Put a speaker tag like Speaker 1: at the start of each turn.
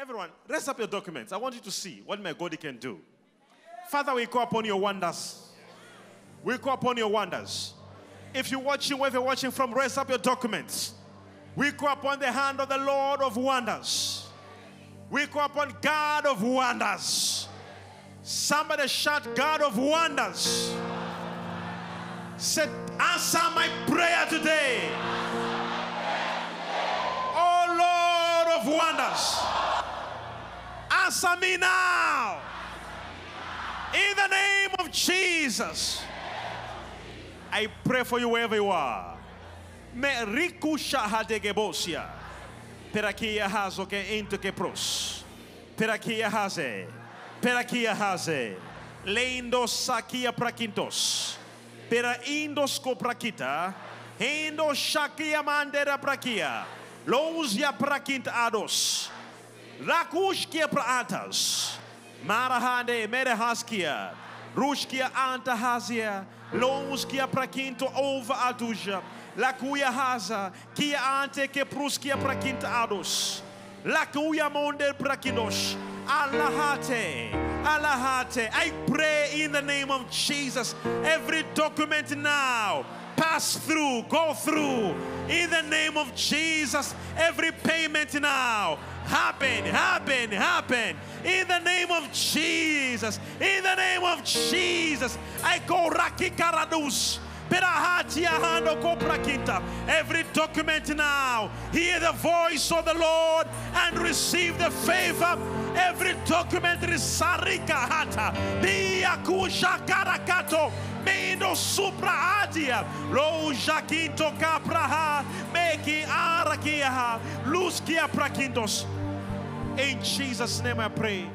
Speaker 1: Everyone, raise up your documents. I want you to see what my God can do. Father, we call upon your wonders. We call upon your wonders. If you're watching, whether you're watching from, raise up your documents. We call upon the hand of the Lord of wonders. We call upon God of wonders. Somebody shout, God of wonders. Said, answer my prayer today. Oh Lord of wonders. Answer me now. In the name of Jesus. I pray for you wherever you are. Me rikusha hadegebosia. Perakia hazo ke into ke pros. Perakia haze. Perakia haze. Leindo sakia prakintos. Pera indos ko prakita. Hendo shakia mandera prakia. Lozia prakinta ados. Rakushkia praatas. Marahande merehaskia. Rushkia anta hazia. Lonskia prakinto over atuja. Lakuya haza. Kia ante ke pruskia prakinta ados. Lakuya monde prakinos. Allahate. Allahate. I pray in the name of Jesus. Every document now pass through, go through. In the name of Jesus, every payment now happen, happen, happen. In the name of Jesus, in the name of Jesus, I go Raki Karadus. Every document now, hear the voice of the Lord and receive the favor. Every document is Sarika Hata, Biakusha Karakato, Mendo Supra Adia, Lo Jaquinto Capraha, Meki Arakiaha, Luskia Prakindos. In Jesus' name I pray.